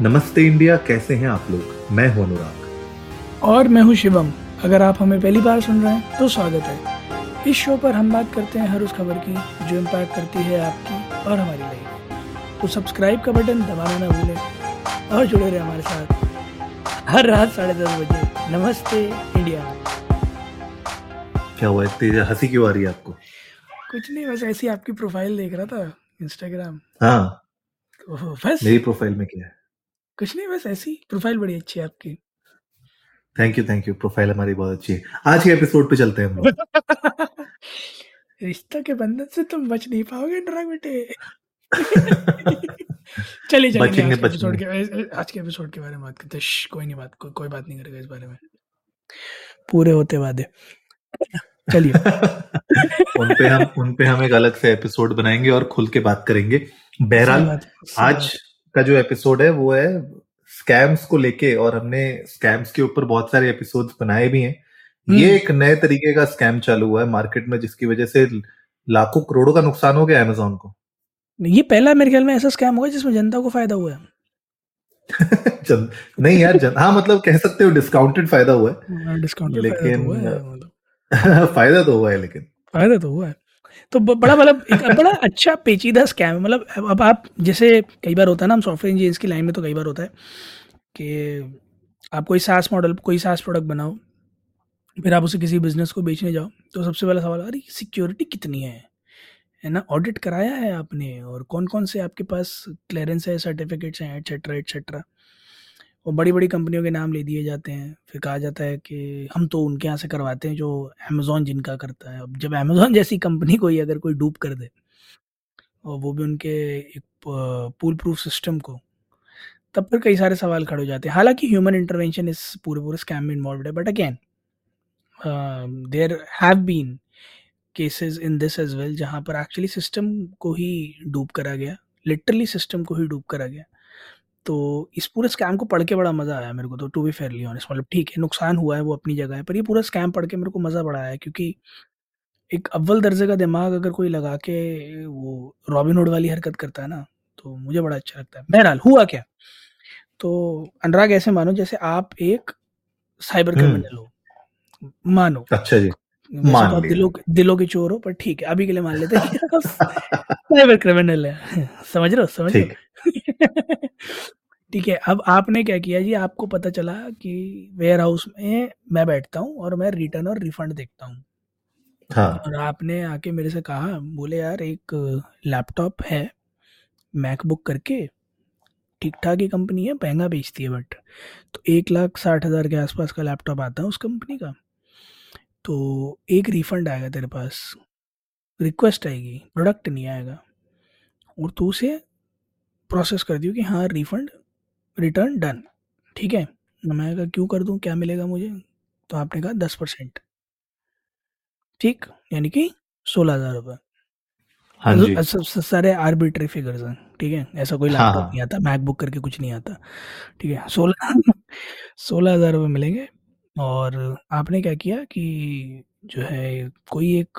नमस्ते इंडिया कैसे हैं आप लोग? मैं हूँ अनुराग। और मैं हूँ शिवम। अगर आप हमें पहली बार सुन रहे हैं तो स्वागत है। इस शो पर हम बात करते हैं हर उस खबर की जो इम्पैक्ट करती है आपकी और हमारी लाइफ तो सब्सक्राइब का बटन दबाना ना भूलें और जुड़े रहे हमारे साथ हर रात साढ़े दस बजे। नमस्ते इंडिया। क्या हुआ? इतनी हँसी क्यों आ रही है आपको? कुछ नहीं बस ऐसी आपकी प्रोफ़ाइल देख रहा था इंस्टाग्राम हाँ। तो बस। मेरी प्रोफ़ाइल में क्या है? कुछ नहीं बस ऐसी प्रोफ़ाइल बड़ी अच्छी है आपकी। Thank you thank you profile हमारी बहुत अच्छी है। आज के एपिसोड पे चलते हैं हम लोग। रिश्ता के बंधन से तुम बच नहीं पाओगे ड्रग बेटे। चलिए चलिए आज के एपिसोड के आज के एपिसोड के बारे में बात करते हैं। कोई नहीं बात कोई कोई बात नहीं करेगा इस बारे में। पूरे होते वादे। चलिए। उन पे हम उन पे हम एक अलग से एपिसोड बनाएँगे और खुल के बात करेंगे। बहरहाल आज का जो एपिसोड है वो है स्कैम्स को लेके और हमने स्कैम्स के ऊपर बहुत सारे एपिसोड्स बनाए भी हैं। हम्म। ये एक नए तरीके का स्कैम चालू हुआ है मार्केट में जिसकी वजह से लाखों करोड़ों का नुकसान हो गया अमेजोन को। ये पहला मेरे ख्याल में ऐसा स्कैम हुआ है जिसमें जनता को फ़ायदा हुआ है। जन, नहीं यार जन, हाँ मतलब कह सकते हो डिस्काउंटेड फ़ायदा हुआ है। डिस्काउंट फ़ायदा तो लेकिन- हुआ है मतलब। फ़ायदा तो हुआ है लेकिन। फ़ायदा तो हुआ है। तो बड़ा मतलब बड़ा अच्छा पेचीदा स्कैम है। मतलब अब अब आप जैसे कई बार होता है ना, हम सॉफ्टवेयर इंजीनियर्स की लाइन में तो कई बार होता है कि आप कोई सास मॉडल कोई सास प्रोडक्ट बनाओ, फिर आप उसे किसी बिज़नेस को बेचने जाओ तो सबसे पहला सवाल, अरे सिक्योरिटी कितनी है? है ना? ऑडिट कराया है आपने? और कौन कौन से आपके पास क्लियरेंस है सर्टिफिकेट्स हैं एटसेट्रा एटसेट्रा और बड़ी बड़ी कंपनियों के नाम ले दिए जाते हैं। फिर कहा जाता है कि हम तो उनके यहाँ से करवाते हैं जो अमेज़ोन जिनका करता है। अब जब अमेज़ोन जैसी कंपनी को ही अगर कोई डूब कर दे और वो भी उनके एक पूल प्रूफ सिस्टम को, तब फिर कई सारे सवाल खड़े हो जाते हैं। हालाँकि ह्यूमन इंटरवेंशन इस पूरे पूरे स्कैम में इन्वॉल्व है but again there have been cases in this as well जहाँ पर एक्चुअली सिस्टम को ही डूब करा गया। लिटरली सिस्टम को ही डूब करा गया। तो इस पूरे स्कैम को पढ़ के बड़ा मज़ा आया मेरे को तो टू बी फेयरली ऑनेस्ट मतलब ठीक है नुकसान हुआ है वो अपनी जगह है पर ये पूरा स्कैम पढ़ के मेरे को मज़ा बड़ा आया क्योंकि एक अव्वल दर्जे का दिमाग अगर कोई लगा के वो रॉबिन हुड वाली हरकत करता है ना तो मुझे बड़ा अच्छा लगता है। बहरहाल हुआ क्या? तो अनुराग ऐसे मानो जैसे आप एक साइबर हम्म। क्रिमिनल हो। मानो। अच्छा जी। मान तो आप दिलों के दिलों के चोर हो पर ठीक है अभी के लिए मान लेते हैं साइबर क्रिमिनल है। समझ रहे हो? समझ रहे हो। ठीक है अब आपने क्या किया जी? आपको पता चला कि वेयर हाउस में मैं बैठता हूँ और मैं रिटर्न और रिफंड देखता हूँ। हाँ। और आपने आके मेरे से कहा बोले यार एक लैपटॉप है मैकबुक करके ठीक ठाक ही कंपनी है महँगा बेचती है बट तो एक लाख साठ हज़ार के आसपास का लैपटॉप आता है उस कंपनी का। तो एक रिफंड आएगा तेरे पास। रिक्वेस्ट आएगी प्रोडक्ट नहीं आएगा। और तू उसे प्रोसेस कर दियो कि हाँ रिफंड रिटर्न डन ठीक है? मैं कहा क्यों कर दूँ? क्या मिलेगा मुझे? तो आपने कहा दस परसेंट। ठीक? यानी कि सोलह हज़ार रुपये हाँ जी। सारे आर्बिट्री फिगर्स हैं ठीक है? ऐसा कोई लैपटॉप हाँ। नहीं आता मैकबुक करके कुछ नहीं आता ठीक है? सोलह सोलह हज़ार रुपये मिलेंगे। और आपने क्या किया कि जो है कोई एक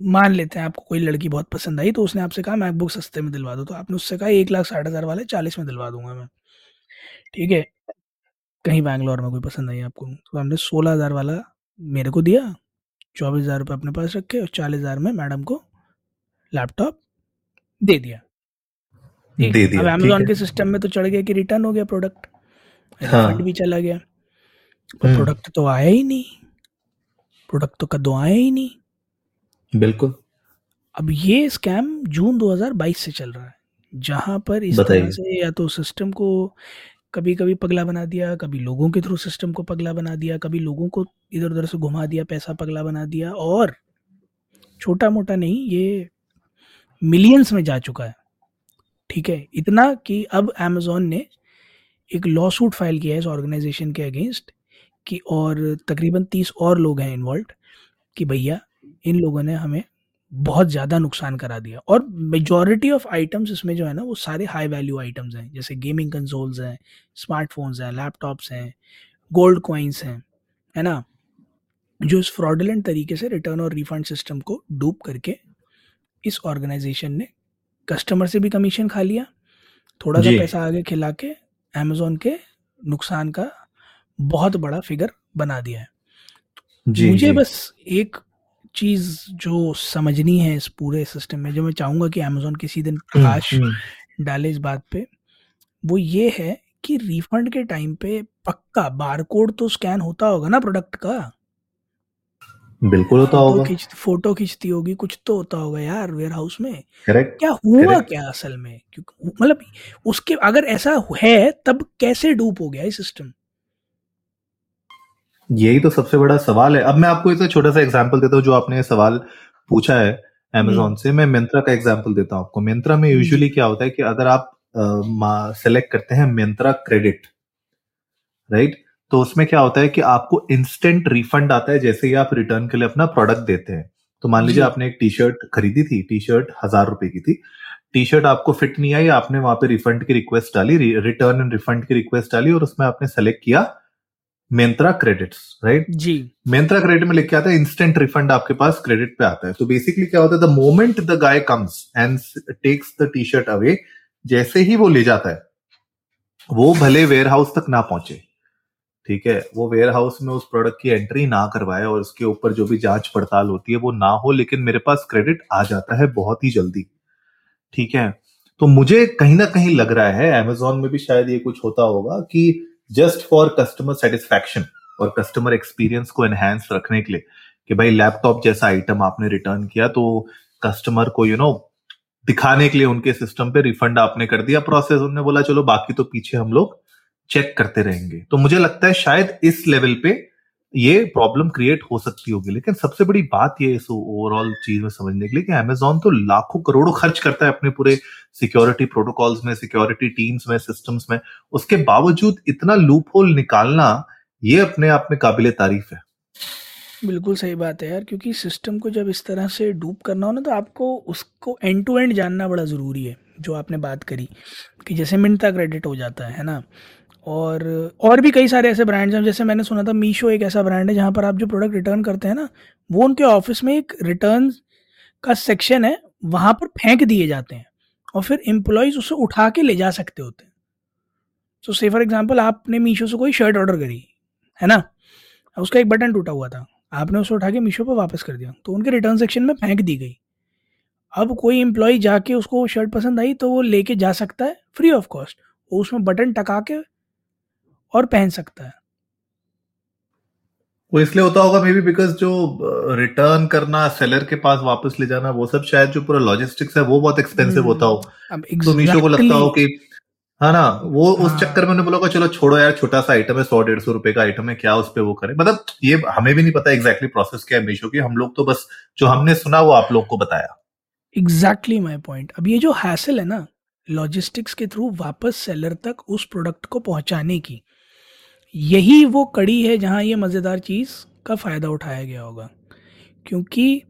मान लेते हैं आपको कोई लड़की बहुत पसंद आई तो उसने आपसे कहा मैकबुक सस्ते में दिलवा दो। तो आपने उससे कहा एक लाख साठ हज़ार वाले चालीस में दिलवा दूँगा मैं। ठीक है। कहीं बैंगलोर में कोई पसंद आई आपको? तो हमने सोलह हज़ार वाला मेरे को दिया चौबीस हज़ार रुपये अपने पास रखे और चालीस हज़ार में मैडम को लैपटॉप दे दिया। दे अब दिया ठीक अमेजोन के सिस्टम में तो चढ़ गया कि रिटर्न हो गया प्रोडक्ट हाँ। रिफंड भी चला गया। पर हम्म। प्रोडक्ट तो आया ही नहीं। प्रोडक्ट तो कदों आया ही नहीं। बिल्कुल। अब ये स्कैम जून 2022 से चल रहा है जहाँ पर इस तरह से या तो सिस्टम को कभी कभी पगला बना दिया कभी लोगों के थ्रू सिस्टम को पगला बना दिया कभी लोगों को इधर उधर से घुमा दिया पैसा पगला बना दिया और छोटा मोटा नहीं ये मिलियंस में जा चुका है। ठीक है इतना कि अब अमेजोन ने एक लॉ सूट फ़ाइल किया है इस ऑर्गेनाइजेशन के अगेंस्ट कि और तकरीबन तीस और लोग हैं इन्वॉल्व कि भैया इन लोगों ने हमें बहुत ज़्यादा नुकसान करा दिया। और मेजॉरिटी ऑफ़ आइटम्स इसमें जो है ना वो सारे हाई वैल्यू आइटम्स हैं। जैसे गेमिंग कंसोल्स हैं स्मार्टफोन्स हैं लैपटॉप्स हैं गोल्ड कॉइन्स हैं है ना? जो इस फ्रॉडलेंट तरीके से रिटर्न और रिफंड सिस्टम को डूब करके इस ऑर्गेनाइजेशन ने कस्टमर से भी कमीशन खा लिया। थोड़ा सा पैसा आगे खिला के अमेजोन के नुकसान का बहुत बड़ा फिगर बना दिया है। जी मुझे जी। बस एक चीज़ जो समझनी है इस पूरे सिस्टम में जो मैं चाहूँगा कि अमेजोन किसी दिन हम्म, प्रकाश हम्म, डाले इस बात पे वो ये है कि रिफंड के टाइम पे पक्का बारकोड तो स्कैन होता होगा ना प्रोडक्ट का? बिल्कुल होता होगा। खींच फ़ोटो खींचती होगी कुछ तो होता होगा यार वेयर हाउस में। करेक्ट क्या हुआ करेक्ट क्या असल में? क्योंकि मतलब उसके अगर ऐसा है तब कैसे डूप हो गया ये सिस्टम यही तो सबसे बड़ा सवाल है। अब मैं आपको इसे छोटा सा एग्ज़ाम्पल देता हूँ जो आपने सवाल पूछा है हम्म। अमेजोन से। मैं मिंत्रा का एग्ज़ाम्पल देता हूँ आपको। मिंत्रा में यूजुअली क्या होता है कि अगर आप सेलेक्ट करते हैं मिंत्रा क्रेडिट राइट तो उसमें क्या होता है कि आपको इंस्टेंट रिफंड आता है जैसे ही आप रिटर्न के लिए अपना प्रोडक्ट देते हैं। तो मान लीजिए आपने एक टी शर्ट खरीदी थी टी शर्ट हज़ार रुपए की थी। टी शर्ट आपको फिट नहीं आई आपने वहाँ पे रिफंड की रिक्वेस्ट डाली रिटर्न एंड रिफंड की रिक्वेस्ट डाली और उसमें आपने सेलेक्ट किया मिंत्रा क्रेडिट्स राइट जी। मिंत्रा क्रेडिट में लिख के आता है इंस्टेंट रिफंड आपके पास क्रेडिट पे आता है। तो बेसिकली क्या होता है the moment the guy comes and takes the T shirt away जैसे ही वो ले जाता है वो भले वेयर हाउस तक ना पहुँचे ठीक है? वो वेयर हाउस में उस प्रोडक्ट की एंट्री ना करवाए और उसके ऊपर जो भी जाँच पड़ताल होती है वो ना हो लेकिन मेरे पास क्रेडिट आ जाता है बहुत ही जल्दी ठीक है? तो मुझे कहीं ना कहीं लग रहा है अमेजोन में भी शायद ये कुछ होता होगा कि जस्ट फॉर कस्टमर सेटिस्फैक्शन और कस्टमर एक्सपीरियंस को एनहेंस रखने के लिए कि भाई लैपटॉप जैसा आइटम आपने रिटर्न किया तो कस्टमर को यू नो दिखाने के लिए उनके सिस्टम पे रिफंड आपने कर दिया प्रोसेस उन्होंने बोला, चलो, बाकी तो पीछे हम लोग चेक करते रहेंगे। तो मुझे लगता है शायद इस लेवल पे ये प्रॉब्लम क्रिएट हो सकती होगी, लेकिन सबसे बड़ी बात ये इस ओवरऑल चीज़ में समझने के लिए कि अमेजोन तो लाखों करोड़ों खर्च करता है अपने पूरे सिक्योरिटी प्रोटोकॉल्स में सिक्योरिटी टीम्स में सिस्टम्स में। उसके बावजूद इतना लूप होल निकालना, ये अपने आप में काबिल तारीफ़ है। बिल्कुल सही बात है यार, क्योंकि सिस्टम को जब इस तरह से डूब करना हो ना तो आपको उसको एंड टू एंड जानना बड़ा ज़रूरी है, जो आपने बात करी, कि जैसे मिनता क्रेडिट हो जाता है ना? और और भी कई सारे ऐसे ब्रांड्स हैं, जैसे मैंने सुना था मीशो एक ऐसा ब्रांड है, जहाँ पर आप जो प्रोडक्ट रिटर्न करते हैं ना, वो उनके ऑफ़िस में एक रिटर्न का सेक्शन है, वहाँ पर फेंक दिए जाते हैं और फिर एम्प्लॉयज़ उसे उठा के ले जा सकते होते हैं। सो से फॉर एग्ज़ाम्पल आपने मीशो से कोई शर्ट ऑर्डर करी, है ना? उसका एक बटन टूटा हुआ था, आपने उसे उठा के मीशो पर वापस कर दिया तो उनके रिटर्न सेक्शन में फेंक दी गई। अब कोई एम्प्लॉय जाके उसको शर्ट पसंद आई तो वो लेके जा सकता है फ्री ऑफ़ कॉस्ट उसमें बटन टका के और पहन सकता है। वो इसलिए होता होगा मे बी बिकॉज़ जो रिटर्न करना सेलर के पास वापस ले जाना वो सब शायद जो पूरा लॉजिस्टिक्स है वो बहुत एक्सपेंसिव होता हो। अब तो मीशो को लगता हो कि है ना वो हाँ. उस। चक्कर में उन्होंने बोला चलो छोड़ो यार छोटा सा आइटम है सौ डेढ़ सौ रुपए का आइटम है क्या उस पे वो करें? मतलब ये हमें भी नहीं पता एग्जैक्टली प्रोसेस क्या है मीशो की हम लोग तो बस जो हमने सुना वो आप लोग को बताया। एग्जैक्टली माई पॉइंट अब ये जो हैसल है ना लॉजिस्टिक्स के थ्रू वापस सेलर तक उस प्रोडक्ट को पहुँचाने की यही वो कड़ी है जहाँ ये मज़ेदार चीज़ का फ़ायदा उठाया गया होगा। क्योंकि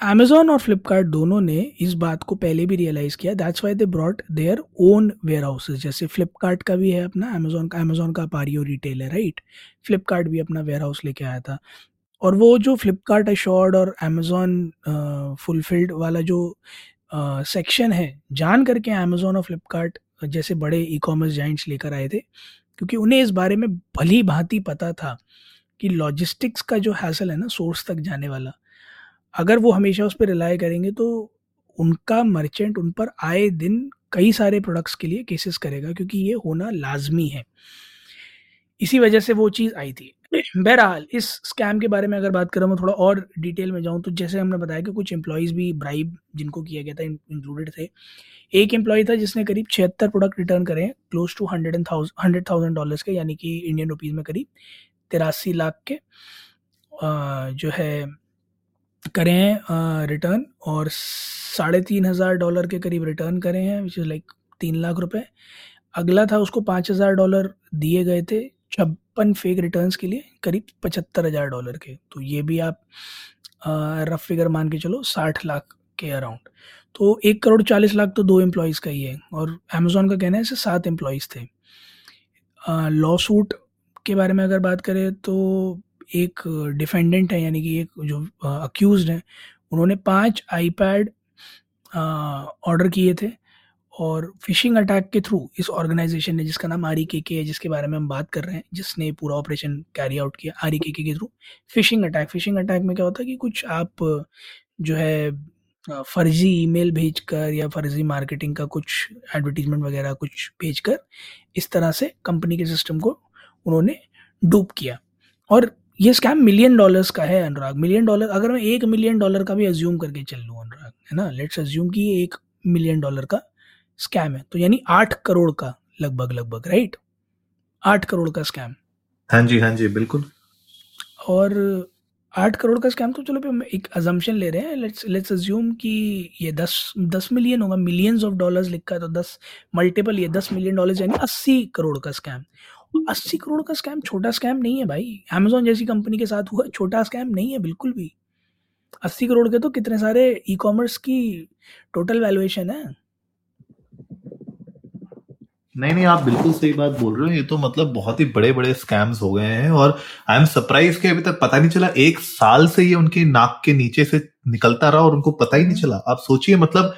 अमेजोन और फ्लिपकार्ट दोनों ने इस बात को पहले भी रियलाइज़ किया that's why they brought their own warehouses जैसे फ्लिपकार्ट का भी है अपना अमेजोन का अमेजोन का पारियो रिटेल है राइट फ्लिपकार्ट भी अपना वेयर हाउस लेके आया था। और वो जो फ्लिपकार्ट अशोर्ड और अमेजोन फुलफिल्ड वाला जो सेक्शन है, जान करके अमेजोन और फ्लिपकार्ट जैसे बड़े ई कॉमर्स जाइंट्स लेकर आए थे क्योंकि उन्हें इस बारे में भली भांति पता था कि लॉजिस्टिक्स का जो हैसल है ना सोर्स तक जाने वाला, अगर वो हमेशा उस पर रिलाई करेंगे तो उनका मर्चेंट उन पर आए दिन कई सारे प्रोडक्ट्स के लिए केसेस करेगा, क्योंकि ये होना लाजमी है। इसी वजह से वो चीज़ आई थी। बहरहाल, इस स्कैम के बारे में अगर बात करूँ, मैं थोड़ा और डिटेल में जाऊँ तो जैसे हमने बताया कि कुछ एम्प्लॉयज़ भी ब्राइब जिनको किया गया था इंक्लूडेड थे। एक एम्प्लॉय था जिसने करीब छिहत्तर प्रोडक्ट रिटर्न करे close to hundred and thousand hundred thousand dollars के, यानी कि इंडियन रुपीज़ में करीब तिरासी लाख के जो है, करें रिटर्न और साढ़े तीन हज़ार डॉलर के करीब रिटर्न करे हैं विच इज़ लाइक तीन लाख रुपए। अगला था उसको पाँच हज़ार डॉलर दिए गए थे छप्पन फेक रिटर्न्स के लिए करीब पचहत्तर हज़ार डॉलर के। तो ये भी आप रफ फिगर मान के चलो साठ लाख के अराउंड तो एक करोड़ चालीस लाख तो दो एम्प्लॉयज़ का ही है और अमेज़ोन का कहना है ऐसे सात एम्प्लॉयज़ थे। लॉ सूट के बारे में अगर बात करें तो एक डिफेंडेंट है, यानी कि एक जो अक्यूज़ हैं, उन्होंने पाँच आईपैड ऑर्डर किए थे। और फिशिंग अटैक के थ्रू इस ऑर्गेनाइजेशन ने जिसका नाम आर के के है, जिसके बारे में हम बात कर रहे हैं, जिसने पूरा ऑपरेशन कैरी आउट किया आर के के through phishing attack phishing attack में क्या होता है कि कुछ आप, जो है फर्जी ईमेल भेजकर या फर्जी मार्केटिंग का कुछ एडवर्टीजमेंट वगैरह कुछ भेजकर इस तरह से कंपनी के सिस्टम को उन्होंने डूब किया। और ये स्कैम मिलियन डॉलर्स का है अनुराग। मिलियन डॉलर अगर मैं एक मिलियन डॉलर का भी अज्यूम करके चल लूँ अनुराग, है ना? लेट्स अज्यूम कि एक मिलियन डॉलर का स्कैम है। तो यानी आठ करोड़ का लगभग लगभग राइट आठ करोड़ का स्कैम हाँ जी हाँ जी बिल्कुल। और आठ करोड़ का स्कैम तो चलो हम एक अजम्पशन ले रहे हैं। लेट्स लेट्स अज्यूम कि ये दस दस मिलियन होगा मिलियंस ऑफ़ डॉलर्स लिखा है तो दस मल्टीपल ये दस मिलियन डॉलर्स यानी अस्सी करोड़ का स्कैम अस्सी करोड़ का स्कैम छोटा स्कैम नहीं है भाई। अमेजोन जैसी कंपनी के साथ हुआ छोटा स्कैम नहीं है बिल्कुल भी। अस्सी करोड़ के तो कितने सारे ई कॉमर्स की टोटल वैल्यूएशन है। नहीं नहीं आप बिल्कुल सही बात बोल रहे हो। ये तो मतलब बहुत ही बड़े बड़े स्कैम्स हो गए हैं और आई एम सरप्राइज़ के अभी तक पता नहीं चला। एक साल से ये उनके नाक के नीचे से निकलता रहा और उनको पता ही नहीं चला। आप सोचिए मतलब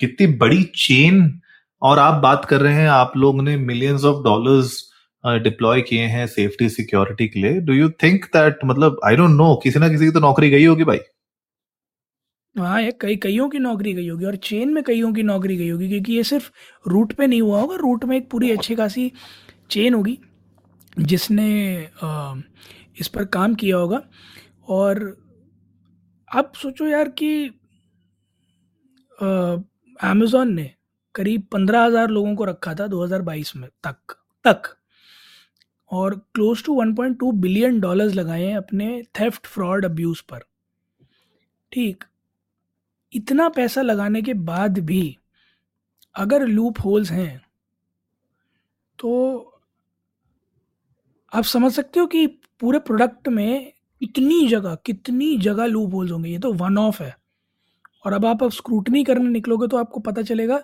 कितनी बड़ी चेन और आप बात कर रहे हैं आप लोग ने मिलियंस ऑफ़ डॉलर्स डिप्लॉय किए हैं सेफ्टी सिक्योरिटी के लिए। डू यू थिंक दैट मतलब आई डोंट नो किसी ना किसी की तो नौकरी गई होगी भाई। हाँ ये कई कईयों की नौकरी गई होगी और चेन में कईयों की नौकरी गई होगी क्योंकि ये सिर्फ़ रूट पे नहीं हुआ होगा रूट में एक पूरी अच्छी खासी चेन होगी जिसने इस पर काम किया होगा। और अब सोचो यार कि अमेज़ोन ने करीब पंद्रह हज़ार लोगों को रखा था 2022 में तक तक। और क्लोज टू 1.2 बिलियन डॉलर्स लगाए हैं अपने थेफ्ट फ्रॉड अब्यूज़ पर। ठीक? इतना पैसा लगाने के बाद भी अगर लूप होल्स हैं तो आप समझ सकते हो कि पूरे प्रोडक्ट में इतनी जगह, कितनी जगह लूप होल्स होंगे। ये तो वन ऑफ़ है। और अब आप अब स्क्रूटनी करने निकलोगे तो आपको पता चलेगा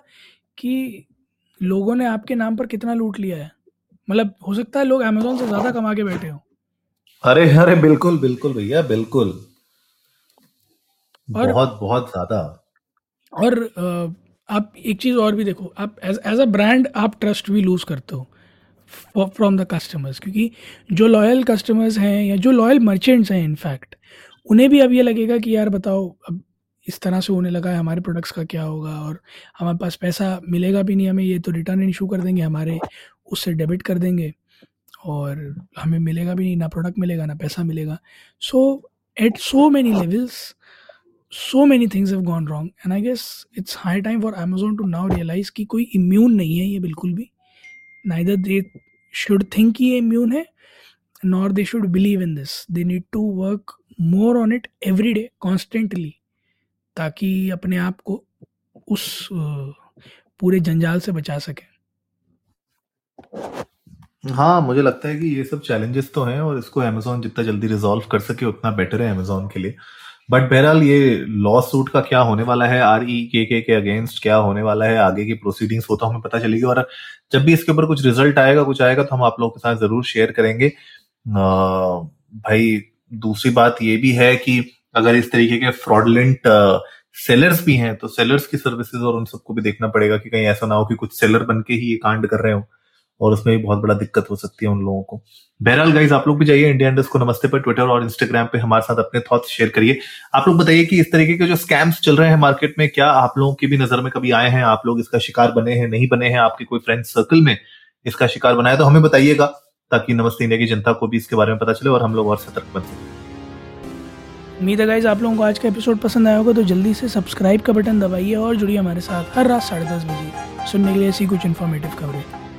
कि लोगों ने आपके नाम पर कितना लूट लिया है। मतलब हो सकता है लोग अमेजोन से ज़्यादा कमा के बैठे हो। अरे अरे, बिल्कुल बिल्कुल भैया, बिल्कुल। और बहुत बहुत ज़्यादा। और आप एक चीज़ और भी देखो आप एज एज अ ब्रांड आप ट्रस्ट भी लूज़ करते हो फ्रॉम द कस्टमर्स क्योंकि जो लॉयल कस्टमर्स हैं या जो लॉयल मर्चेंट्स हैं इनफैक्ट उन्हें भी अब ये लगेगा कि यार बताओ अब इस तरह से होने लगा है हमारे प्रोडक्ट्स का क्या होगा और हमारे पास पैसा मिलेगा भी नहीं हमें ये तो रिटर्न इशू कर देंगे हमारे उससे डेबिट कर देंगे और हमें मिलेगा भी नहीं ना प्रोडक्ट मिलेगा ना पैसा मिलेगा। So at so many levels so many things have gone wrong and I guess it's high time for Amazon to now realise कि कोई इम्यून नहीं है ये बिल्कुल भी। नाइदर दे शुड थिंक कि ये इम्यून है nor they should believe in this they need to work more on it every day constantly ताकि अपने आप को उस पूरे जंजाल से बचा सके। हाँ मुझे लगता है कि ये सब चैलेंजेस तो हैं और इसको अमेजोन जितना जल्दी रिजोल्व कर सके, उतना बेटर है अमेजोन के लिए। बट बहरहाल ये लॉ सूट का क्या होने वाला है? आर ई के के के अगेंस्ट क्या होने वाला है? आगे की प्रोसीडिंग्स वो तो हमें पता चलेगी और जब भी इसके ऊपर कुछ रिज़ल्ट आएगा, कुछ आएगा तो हम आप लोगों के साथ ज़रूर शेयर करेंगे। भाई, दूसरी बात ये भी है कि अगर इस तरीके के फ्रॉडलेंट सेलर्स भी हैं तो सेलर्स की सर्विसेज़ और उन सबको भी देखना पड़ेगा कि कहीं ऐसा ना हो कि कुछ सेलर बन के ही ये कांड कर रहे हो। और उसमें भी बहुत बड़ा दिक्कत हो सकती है उन लोगों को। बहरहाल गाइज़ आप लोग भी जाइए इंडिया इंडस्ट को नमस्ते पर ट्विटर और इंस्टाग्राम पे हमारे साथ अपने थॉट्स शेयर करिए। आप लोग बताइए कि इस तरीके के जो स्कैम्स चल रहे हैं मार्केट में, क्या आप लोगों की भी नज़र में कभी आए हैं? आप लोग इसका शिकार बने हैं, नहीं बने हैं? आपके कोई फ्रेंड सर्कल में इसका शिकार बनाया तो हमें बताइएगा, ताकि नमस्ते इंडिया की जनता को भी इसके बारे में पता चले और हम लोग और सतर्क बन सकें। उम्मीद है गाइज़ आप लोगों को आज का एपिसोड पसंद आया होगा तो जल्दी से सब्सक्राइब का बटन दबाइए और जुड़िए हमारे साथ हर रात साढ़े दस बजे। सुनने के लिए ऐसी कुछ इन्फॉर्मेटिव खबरें